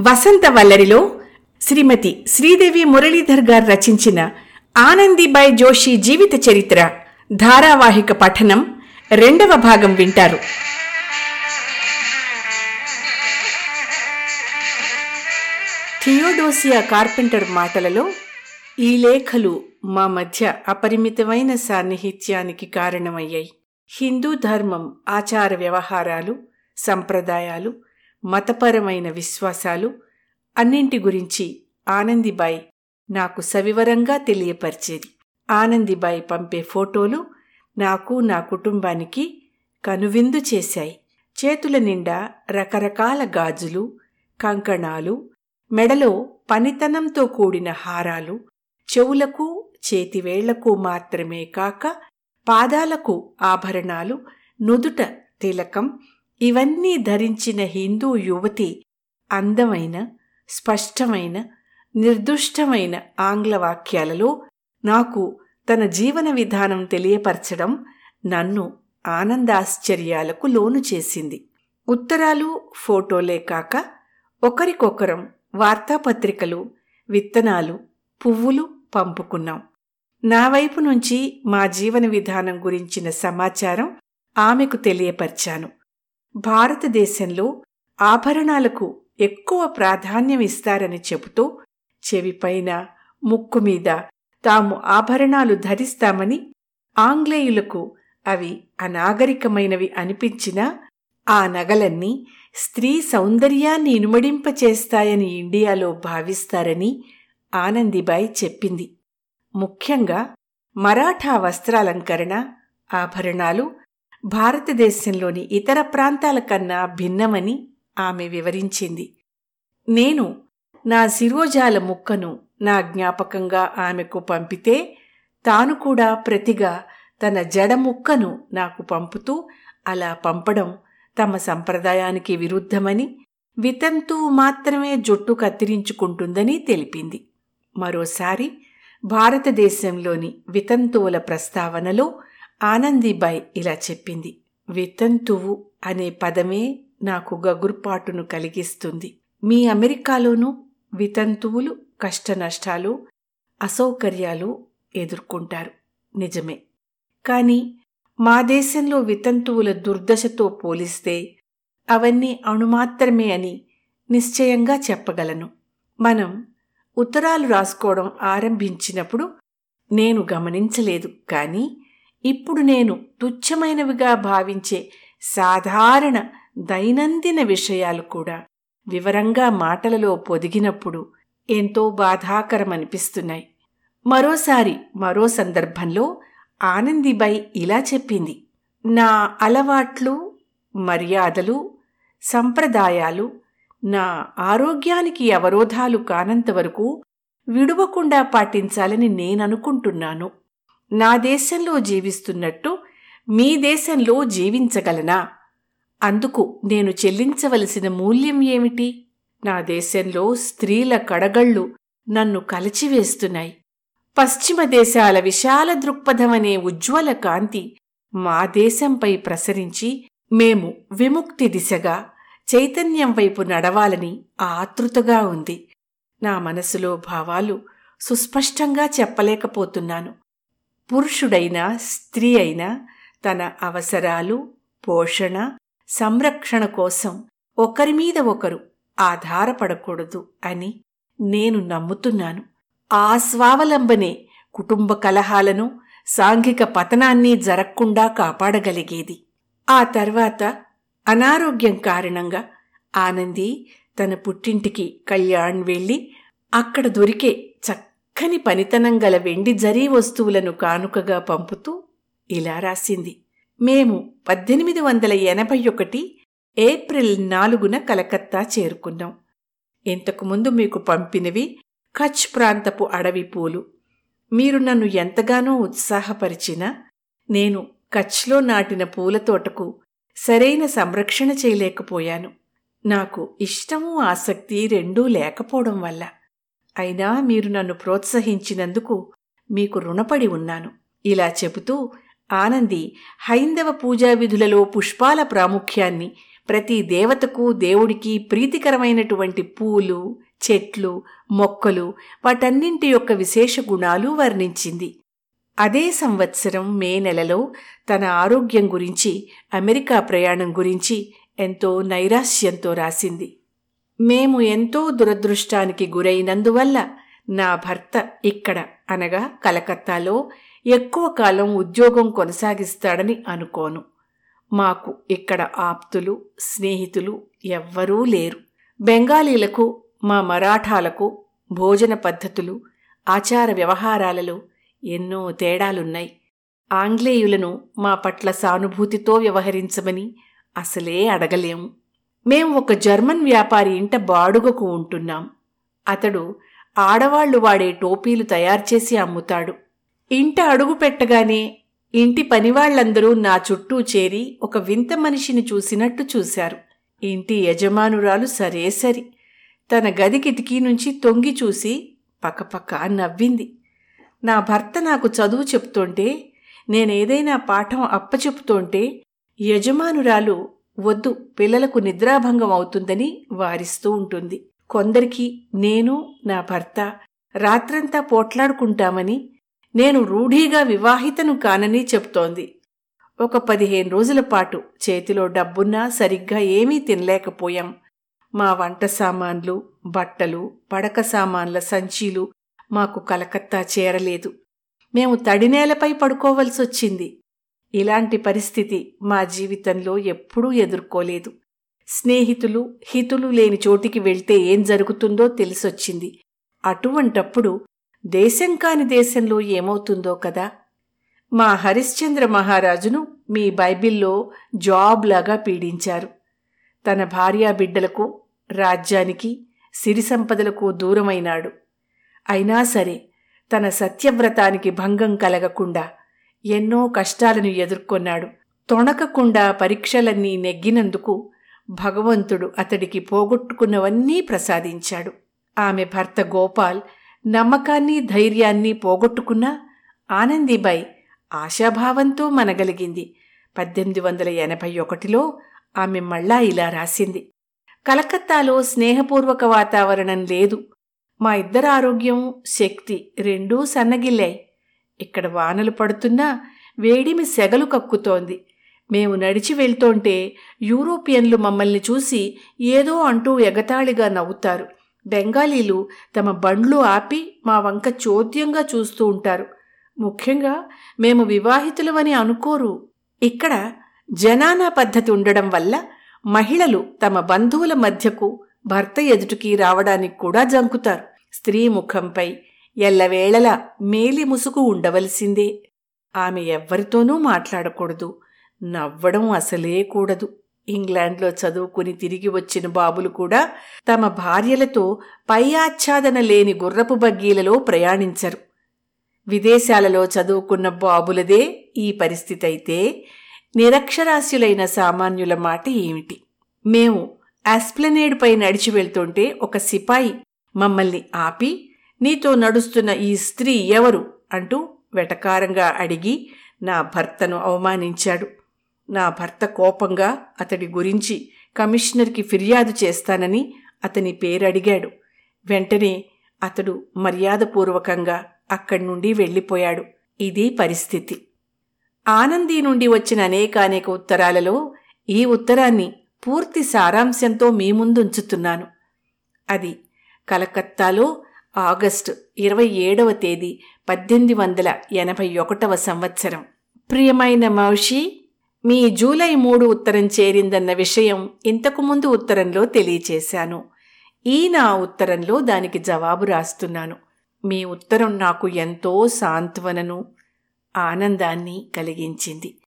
వసంత వల్లరిలో శ్రీమతి శ్రీదేవి మురళీధర్ గారు రచించిన ఆనందీబాయ్ జోషి జీవిత చరిత్ర ధారావాహిక పఠనం రెండవ భాగం వింటారు. థియోడోసియా కార్పెంటర్ మాటలలో ఈ లేఖలు మా మధ్య అపరిమితమైన సాన్నిహిత్యానికి కారణమయ్యాయి. హిందూ ధర్మం ఆచార వ్యవహారాలు సంప్రదాయాలు మతపరమైన విశ్వాసాలు అన్నింటి గురించి ఆనందిబాయి నాకు సవివరంగా తెలియపరిచేది. ఆనందిబాయి పంపే ఫోటోలు నాకు నా కుటుంబానికి కనువిందు చేశాయి. చేతుల నిండా రకరకాల గాజులు కంకణాలు మెడలో పనితనంతో కూడిన హారాలు చెవులకు చేతివేళ్ళకు మాత్రమే కాక పాదాలకు ఆభరణాలు నుదుట తిలకం ఇవన్నీ ధరించిన హిందూ యువతి అందమైన స్పష్టమైన నిర్దుష్టమైన ఆంగ్ల వాక్యాలలో నాకు తన జీవన విధానం తెలియపరచడం నన్ను ఆనందాశ్చర్యాలకు లోను చేసింది. ఉత్తరాలు ఫోటోలే కాక ఒకరికొకరం వార్తాపత్రికలు విత్తనాలు పువ్వులు పంపుకున్నాం. నా వైపు నుంచి మా జీవన విధానం గురించిన సమాచారం ఆమెకు తెలియపరిచాను. భారతదేశంలో ఆభరణాలకు ఎక్కువ ప్రాధాన్యం ఇస్తారని చెబుతూ చెవిపైన ముక్కు మీద తాము ఆభరణాలు ధరిస్తామని ఆంగ్లేయులకు అవి అనాగరికమైనవి అనిపించినా ఆ నగలన్నీ స్త్రీ సౌందర్యాన్ని ఇనుమడింపచేస్తాయని ఇండియాలో భావిస్తారని ఆనందిబాయి చెప్పింది. ముఖ్యంగా మరాఠా వస్త్రాలంకరణ ఆభరణాలు భారతదేశంలోని ఇతర ప్రాంతాల కన్నా భిన్నమని ఆమె వివరించింది. నేను నా శిరోజాల ముక్కను నా జ్ఞాపకంగా ఆమెకు పంపితే తాను కూడా ప్రతిగా తన జడ ముక్కను నాకు పంపుతూ అలా పంపడం తమ సంప్రదాయానికి విరుద్ధమని వితంతువు మాత్రమే జుట్టు కత్తిరించుకుంటుందని తెలిపింది. మరోసారి భారతదేశంలోని వితంతువుల ప్రస్తావనలో ఆనందీబాయ్ ఇలా చెప్పింది. వితంతువు అనే పదమే నాకు గగుర్పాటును కలిగిస్తుంది. మీ అమెరికాలోనూ వితంతువులు కష్టనష్టాలు అసౌకర్యాలు ఎదుర్కొంటారు. నిజమే. కానీ మా దేశంలో వితంతువుల దుర్దశతో పోలిస్తే అవన్నీ అణుమాత్రమే అని నిశ్చయంగా చెప్పగలను. మనం ఉత్తరాలు రాసుకోవడం ఆరంభించినప్పుడు నేను గమనించలేదు కానీ ఇప్పుడు నేను తుచ్చమైనవిగా భావించే సాధారణ దైనందిన విషయాలు కూడా వివరంగా మాటలలో పొదిగినప్పుడు ఎంతో బాధాకరమనిపిస్తున్నాయి. మరోసారి మరో సందర్భంలో ఆనందిబై ఇలా చెప్పింది. నా అలవాట్లు మర్యాదలు సంప్రదాయాలు నా ఆరోగ్యానికి అవరోధాలు కానంతవరకు విడువకుండా పాటించాలని నేననుకుంటున్నాను. నా దేశంలో జీవిస్తున్నట్టు మీ దేశంలో జీవించగలనా? అందుకు నేను చెల్లించవలసిన మూల్యం ఏమిటి? నా దేశంలో స్త్రీల కడగళ్ళు నన్ను కలిచివేస్తున్నాయి. పశ్చిమ దేశాల విశాల దృక్పథమనే ఉజ్వల కాంతి మా దేశంపై ప్రసరించి మేము విముక్తి దిశగా చైతన్యం వైపు నడవాలని ఆతృతగా ఉంది. నా మనసులో భావాలు సుస్పష్టంగా చెప్పలేకపోతున్నాను. పురుషుడైనా స్త్రీ అయినా తన అవసరాలు పోషణ సంరక్షణ కోసం ఒకరి మీద ఒకరు ఆధారపడకూడదు అని నేను నమ్ముతున్నాను. ఆ స్వావలంబనే కుటుంబ కలహాలను సాంఘిక పతనాన్ని జరగకుండా కాపాడగలిగేది. ఆ తర్వాత అనారోగ్యం కారణంగా ఆనంది తన పుట్టింటికి కళ్యాణ్ వెళ్ళి అక్కడ దొరికే చక్కని పనితనం గల వెండి జరీ వస్తువులను కానుకగా పంపుతూ ఇలా రాసింది. మేము పద్దెనిమిది వందల ఎనభై ఒకటి ఏప్రిల్ నాలుగున కలకత్తా చేరుకున్నాం. ఇంతకుముందు మీకు పంపినవి కచ్ ప్రాంతపు అడవి పూలు. మీరు నన్ను ఎంతగానో ఉత్సాహపరిచినా నేను కచ్లో నాటిన పూల తోటకు సరైన సంరక్షణ చేయలేకపోయాను. నాకు ఇష్టము ఆసక్తి రెండూ లేకపోవడం వల్ల. అయినా మీరు నన్ను ప్రోత్సహించినందుకు మీకు రుణపడి ఉన్నాను. ఇలా చెబుతూ ఆనంది హైందవ పూజా విధులలో పుష్పాల ప్రాముఖ్యాన్ని ప్రతి దేవతకు దేవుడికి ప్రీతికరమైనటువంటి పూలు చెట్లు మొక్కలు వాటన్నింటి యొక్క విశేష గుణాలు వర్ణించింది. అదే సంవత్సరం మే నెలలో తన ఆరోగ్యం గురించి అమెరికా ప్రయాణం గురించి ఎంతో నైరాశ్యంతో రాసింది. మేము ఎంతో దురదృష్టానికి గురైనందువల్ల నా భర్త ఇక్కడ అనగా కలకత్తాలో ఎక్కువ కాలం ఉద్యోగం కొనసాగిస్తాడని అనుకోను. మాకు ఇక్కడ ఆప్తులు స్నేహితులు ఎవ్వరూ లేరు. బెంగాలీలకు మా మరాఠాలకు భోజన పద్ధతులు ఆచార వ్యవహారాలలో ఎన్నో తేడాలున్నాయి. ఆంగ్లేయులను మా పట్ల సానుభూతితో వ్యవహరించమని అసలే అడగలేము. మేము ఒక జర్మన్ వ్యాపారి ఇంట బాడుగకు ఉంటున్నాం. అతడు ఆడవాళ్ళు వాడే టోపీలు తయారుచేసి అమ్ముతాడు. ఇంట అడుగు పెట్టగానే ఇంటి పనివాళ్ళందరూ నా చుట్టూ చేరి ఒక వింత మనిషిని చూసినట్టు చూశారు. ఇంటి యజమానురాలు సరే సరి. తన గది కిటికీ నుంచి తొంగి చూసి పక్కపక్క నవ్వింది. నా భర్త నాకు చదువు చెప్తుంటే నేనేదైనా పాఠం అప్పచెప్తుంటే యజమానురాలు వద్దు పిల్లలకు నిద్రాభంగం అవుతుందని వారిస్తూ ఉంటుంది. కొందరికి నేను నా భర్త రాత్రంతా పోట్లాడుకుంటామని నేను రూఢీగా వివాహితను కానని చెప్తోంది. ఒక పదిహేను రోజుల పాటు చేతిలో డబ్బున్నా సరిగ్గా ఏమీ తినలేకపోయాం. మా వంట సామాన్లు బట్టలు పడక సామాన్ల సంచీలు మాకు కలకత్తా చేరలేదు. మేము తడినేలపై పడుకోవలసొచ్చింది. ఇలాంటి పరిస్థితి మా జీవితంలో ఎప్పుడూ ఎదుర్కోలేదు. స్నేహితులు హితులు లేని చోటికి వెళ్తే ఏం జరుగుతుందో తెలిసొచ్చింది. అటువంటప్పుడు దేశం కాని దేశంలో ఏమవుతుందో కదా? మా హరిశ్చంద్ర మహారాజును మీ బైబిల్లో జాబ్ లాగా పీడించారు. తన భార్యా బిడ్డలకు రాజ్యానికి సిరి సంపదలకు దూరమైనాడు. అయినా సరే తన సత్యవ్రతానికి భంగం కలగకుండా ఎన్నో కష్టాలను ఎదుర్కొన్నాడు. తొణకకుండా పరీక్షలన్నీ నెగ్గినందుకు భగవంతుడు అతడికి పోగొట్టుకున్నవన్నీ ప్రసాదించాడు. ఆమె భర్త గోపాల్ నమ్మకాన్ని ధైర్యాన్ని పోగొట్టుకున్న ఆనందీబాయి ఆశాభావంతో మనగలిగింది. పద్దెనిమిది వందల ఎనభై ఒకటిలో ఆమె మళ్ళా ఇలా రాసింది. కలకత్తాలో స్నేహపూర్వక వాతావరణం లేదు. మా ఇద్దరు ఆరోగ్యం శక్తి రెండూ సన్నగిల్లాయి. ఇక్కడ వానలు పడుతున్నా వేడిమి సెగలు కక్కుతోంది. మేము నడిచి వెళ్తోంటే యూరోపియన్లు మమ్మల్ని చూసి ఏదో అంటూ ఎగతాళిగా నవ్వుతారు. బెంగాలీలు తమ బండ్లు ఆపి మా వంక చోద్యంగా చూస్తూ ఉంటారు. ముఖ్యంగా మేము వివాహితులవని అనుకోరు. ఇక్కడ జనానా పద్ధతి ఉండడం వల్ల మహిళలు తమ బంధువుల మధ్యకు భర్త ఎదుటికి రావడానికి కూడా జంకుతారు. స్త్రీ ముఖంపై ఎల్లవేళలా మేలి ముసుగు ఉండవలసిందే. ఆమె ఎవ్వరితోనూ మాట్లాడకూడదు. నవ్వడం అసలే కూడదు. ఇంగ్లాండ్లో చదువుకుని తిరిగి వచ్చిన బాబులు కూడా తమ భార్యలతో పై ఆచ్ఛాదన లేని గుర్రపు బగ్గీలలో ప్రయాణించరు. విదేశాలలో చదువుకున్న బాబులదే ఈ పరిస్థితి అయితే నిరక్షరాస్యులైన సామాన్యుల మాట ఏమిటి? మేము ఆస్ప్లనేడ్పై నడిచి వెళ్తుంటే ఒక సిపాయి మమ్మల్ని ఆపి నీతో నడుస్తున్న ఈ స్త్రీ ఎవరు? అంటూ వెటకారంగా అడిగి నా భర్తను అవమానించాడు. నా భర్త కోపంగా అతడి గురించి కమిషనర్కి ఫిర్యాదు చేస్తానని అతని పేరడిగాడు. వెంటనే అతడు మర్యాదపూర్వకంగా అక్కడి నుండి వెళ్ళిపోయాడు. ఇది పరిస్థితి. ఆనంది నుండి వచ్చిన అనేకానేక ఉత్తరాలలో ఈ ఉత్తరాన్ని పూర్తి సారాంశంతో మీ ముందుంచుతున్నాను. అది కలకత్తాలో ఆగస్టు ఇరవై ఏడవ తేదీ పద్దెనిమిది వందల ఎనభై ఒకటవ సంవత్సరం. ప్రియమైన మౌషి మీ జూలై మూడు ఉత్తరం చేరిందన్న విషయం ఇంతకుముందు ఉత్తరంలో తెలియచేశాను. ఈ నా ఉత్తరంలో దానికి జవాబు రాస్తున్నాను. మీ ఉత్తరం నాకు ఎంతో సాంత్వనను ఆనందాన్ని కలిగించింది.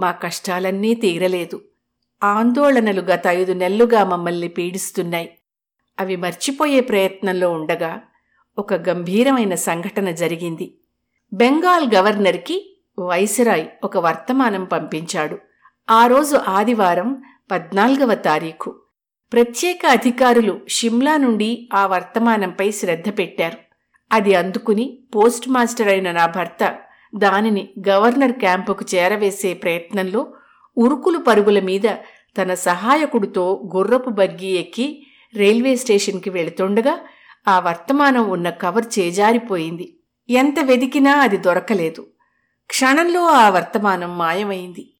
మా కష్టాలన్నీ తీరలేదు. ఆందోళనలు గత ఐదు నెలలుగా మమ్మల్ని పీడిస్తున్నాయి. అవి మర్చిపోయే ప్రయత్నంలో ఉండగా ఒక గంభీరమైన సంఘటన జరిగింది. బెంగాల్ గవర్నర్కి వైసరాయ్ ఒక వర్తమానం పంపించాడు. ఆ రోజు ఆదివారం పద్నాలుగవ తారీఖు. ప్రత్యేక అధికారులు షిమ్లా నుండి ఆ వర్తమానంపై శ్రద్ధ పెట్టారు. అది అందుకుని పోస్ట్ మాస్టర్ అయిన నా భర్త దానిని గవర్నర్ క్యాంపుకు చేరవేసే ప్రయత్నంలో ఉరుకులు పరుగుల మీద తన సహాయకుడితో గుర్రపు బగ్గి ఎక్కి రైల్వే స్టేషన్కి వెళుతుండగా ఆ వర్తమానం ఉన్న కవర్ చేజారిపోయింది. ఎంత వెదికినా అది దొరకలేదు. క్షణంలో ఆ వర్తమానం మాయమైంది.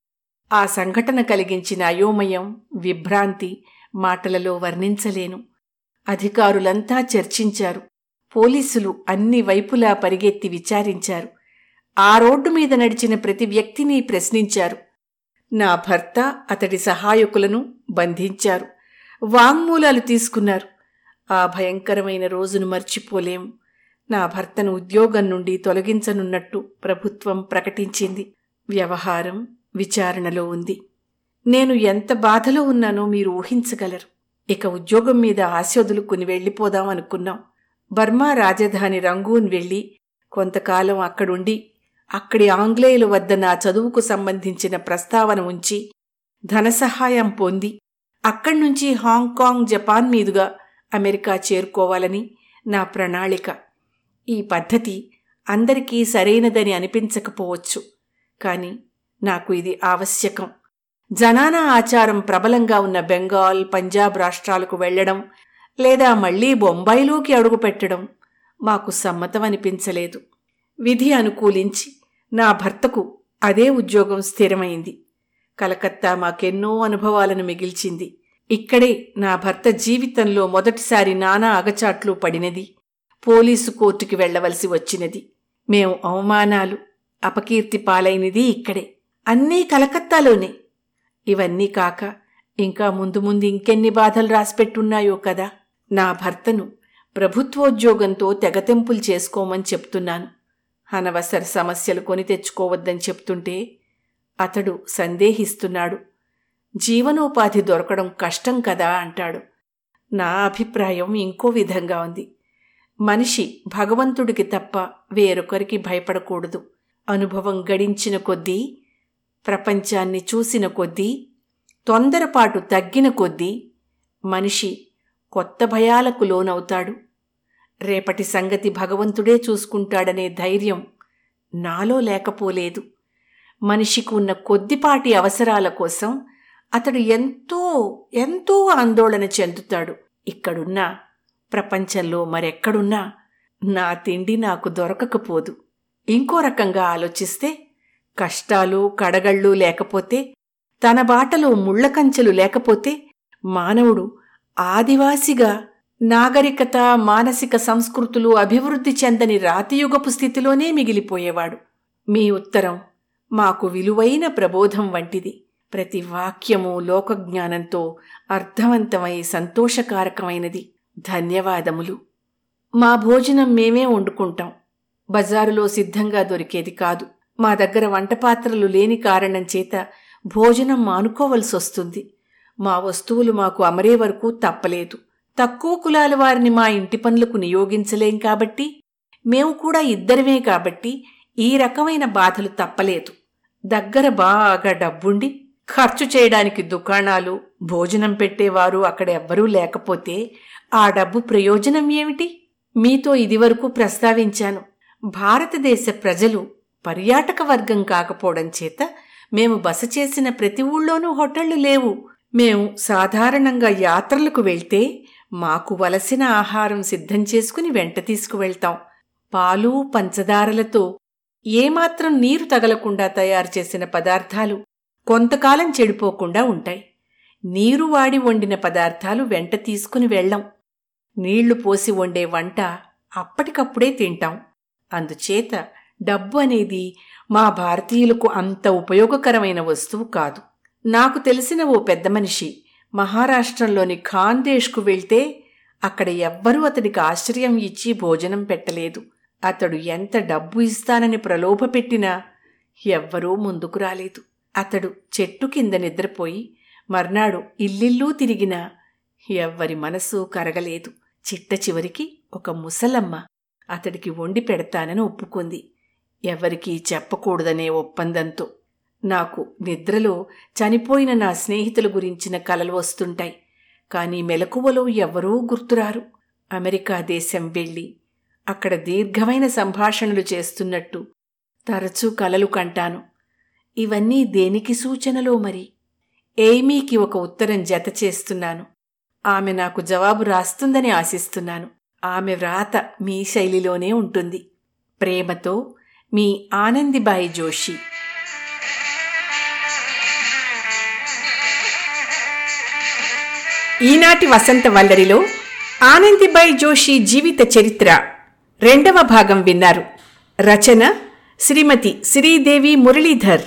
ఆ సంఘటన కలిగించిన అయోమయం విభ్రాంతి మాటలలో వర్ణించలేను. అధికారులంతా చర్చించారు. పోలీసులు అన్ని వైపులా పరిగెత్తి విచారించారు. ఆ రోడ్డు మీద నడిచిన ప్రతి వ్యక్తిని ప్రశ్నించారు. నా భర్త అతడి సహాయకులను బంధించారు. వాంగ్మూలాలు తీసుకున్నారు. ఆ భయంకరమైన రోజును మర్చిపోలేం. నా భర్తను ఉద్యోగం నుండి తొలగించనున్నట్టు ప్రభుత్వం ప్రకటించింది. వ్యవహారం విచారణలో ఉంది. నేను ఎంత బాధలో ఉన్నానో మీరు ఊహించగలరు. ఇక ఉద్యోగం మీద ఆశోదులుకుని వెళ్ళిపోదాం అనుకున్నాం. బర్మా రాజధాని రంగూన్ వెళ్ళి కొంతకాలం అక్కడుండి అక్కడి ఆంగ్లేయుల వద్ద నా చదువుకు సంబంధించిన ప్రస్తావన ఉంచి ధన సహాయం పొంది అక్కడి నుంచి హాంకాంగ్ జపాన్ మీదుగా అమెరికా చేరుకోవాలని నా ప్రణాళిక. ఈ పద్ధతి అందరికీ సరైనదని అనిపించకపోవచ్చు. కానీ నాకు ఇది ఆవశ్యకం. జనానా ఆచారం ప్రబలంగా ఉన్న బెంగాల్ పంజాబ్ రాష్ట్రాలకు వెళ్ళడం లేదా మళ్ళీ బొంబాయిలోకి అడుగుపెట్టడం మాకు సమ్మతం అనిపించలేదు. విధి అనుకూలించి నా భర్తకు అదే ఉద్యోగం స్థిరమైంది. కలకత్తా మాకెన్నో అనుభవాలను మిగిల్చింది. ఇక్కడే నా భర్త జీవితంలో మొదటిసారి నానా అగచాట్లు పడినది. పోలీసు కోర్టుకి వెళ్ళవలసి వచ్చినది. మేం అవమానాలు అపకీర్తి పాలైనది ఇక్కడే. అన్నీ కలకత్తాలోనే. ఇవన్నీ కాక ఇంకా ముందు ముందు ఇంకెన్ని బాధలు రాసిపెట్టున్నాయో కదా. నా భర్తను ప్రభుత్వోద్యోగంతో తెగతెంపులు చేసుకోమని చెప్తున్నాను. అనవసర సమస్యలు కొని తెచ్చుకోవద్దని చెప్తుంటే అతడు సందేహిస్తున్నాడు. జీవనోపాధి దొరకడం కష్టం కదా అంటాడు. నా అభిప్రాయం ఇంకో విధంగా ఉంది. మనిషి భగవంతుడికి తప్ప వేరొకరికి భయపడకూడదు. అనుభవం గడించిన కొద్దీ ప్రపంచాన్ని చూసిన కొద్దీ తొందరపాటు తగ్గిన కొద్దీ మనిషి కొత్త భయాలకు లోనవుతాడు. రేపటి సంగతి భగవంతుడే చూసుకుంటాడనే ధైర్యం నాలో లేకపోలేదు. మనిషికి ఉన్న కొద్దిపాటి అవసరాల కోసం అతడు ఎంతో ఎంతో ఆందోళన చెందుతాడు. ఇక్కడున్నా ప్రపంచంలో మరెక్కడున్నా నా తిండి నాకు దొరకకపోదు. ఇంకో రకంగా ఆలోచిస్తే కష్టాలు కడగళ్ళు లేకపోతే తన బాటలో ముళ్ళకంచెలు లేకపోతే మానవుడు ఆదివాసిగా నాగరికత మానసిక సంస్కృతులు అభివృద్ధి చెందని రాతియుగపు స్థితిలోనే మిగిలిపోయేవాడు. మీ ఉత్తరం మాకు విలువైన ప్రబోధం వంటిది. ప్రతి వాక్యము లోకజ్ఞానంతో అర్థవంతమై సంతోషకారకమైనది. ధన్యవాదములు. మా భోజనం మేమే వండుకుంటాం. బజారులో సిద్ధంగా దొరికేది కాదు. మా దగ్గర వంటపాత్రలు లేని కారణం చేత భోజనం మానుకోవలసొస్తుంది. మా వస్తువులు మాకు అమరే వరకు తప్పలేదు. తక్కువ కులాల వారిని మా ఇంటి పనులకు నియోగించలేం కాబట్టి మేము కూడా ఇద్దరమే కాబట్టి ఈ రకమైన బాధలు తప్పలేదు. దగ్గర బాగా డబ్బుండి ఖర్చు చేయడానికి దుకాణాలు భోజనం పెట్టేవారు అక్కడ ఎవ్వరూ లేకపోతే ఆ డబ్బు ప్రయోజనం ఏమిటి? మీతో ఇదివరకు ప్రస్తావించాను. భారతదేశ ప్రజలు పర్యాటక వర్గం కాకపోవడం చేత మేము బస చేసిన ప్రతి ఊళ్ళోనూ హోటళ్ళు లేవు. మేము సాధారణంగా యాత్రలకు వెళ్తే మాకు వలసిన ఆహారం సిద్ధం చేసుకుని వెంట తీసుకువెళ్తాం. పాలు పంచదారలతో ఏమాత్రం నీరు తగలకుండా తయారు చేసిన పదార్థాలు కొంతకాలం చెడిపోకుండా ఉంటాయి. నీరు వాడి వండిన పదార్థాలు వెంట తీసుకుని వెళ్ళం. నీళ్ళు పోసి వండే వంట అప్పటికప్పుడే తింటాం. అందుచేత డబ్బు అనేది మా భారతీయులకు అంత ఉపయోగకరమైన వస్తువు కాదు. నాకు తెలిసిన ఓ పెద్ద మనిషి మహారాష్ట్రంలోని ఖాందేశ్కు వెళ్తే అక్కడ ఎవ్వరూ అతడికి ఆశ్చర్యం ఇచ్చి భోజనం పెట్టలేదు. అతడు ఎంత డబ్బు ఇస్తానని ప్రలోభపెట్టినా ఎవ్వరూ ముందుకు రాలేదు. అతడు చెట్టు కింద నిద్రపోయి మర్నాడు ఇల్లిల్లూ తిరిగినా ఎవ్వరి మనసు కరగలేదు. చిట్ట చివరికి ఒక ముసలమ్మ అతడికి వండి పెడతానని ఒప్పుకుంది. ఎవరికీ చెప్పకూడదనే ఒప్పందంతో నాకు నిద్రలో చనిపోయిన నా స్నేహితుల గురించిన కలలు వస్తుంటాయి. కానీ మెలకువలో ఎవరూ గుర్తురారు. అమెరికా దేశం వెళ్ళి అక్కడ దీర్ఘమైన సంభాషణలు చేస్తున్నట్టు తరచూ కలలు కంటాను. ఇవన్నీ దేనికి సూచనలో మరి? ఎయిమీకి ఒక ఉత్తరం జత చేస్తున్నాను. ఆమె నాకు జవాబు రాస్తుందని ఆశిస్తున్నాను. ఆమె వ్రాత మీ శైలిలోనే ఉంటుంది. ప్రేమతో మీ ఆనందిబాయి జోషి. ఈనాటి వసంత వల్లరిలో ఆనందిబాయి జోషి జీవిత చరిత్ర రెండవ భాగం విన్నారు. రచన శ్రీమతి శ్రీదేవి మురళీధర్.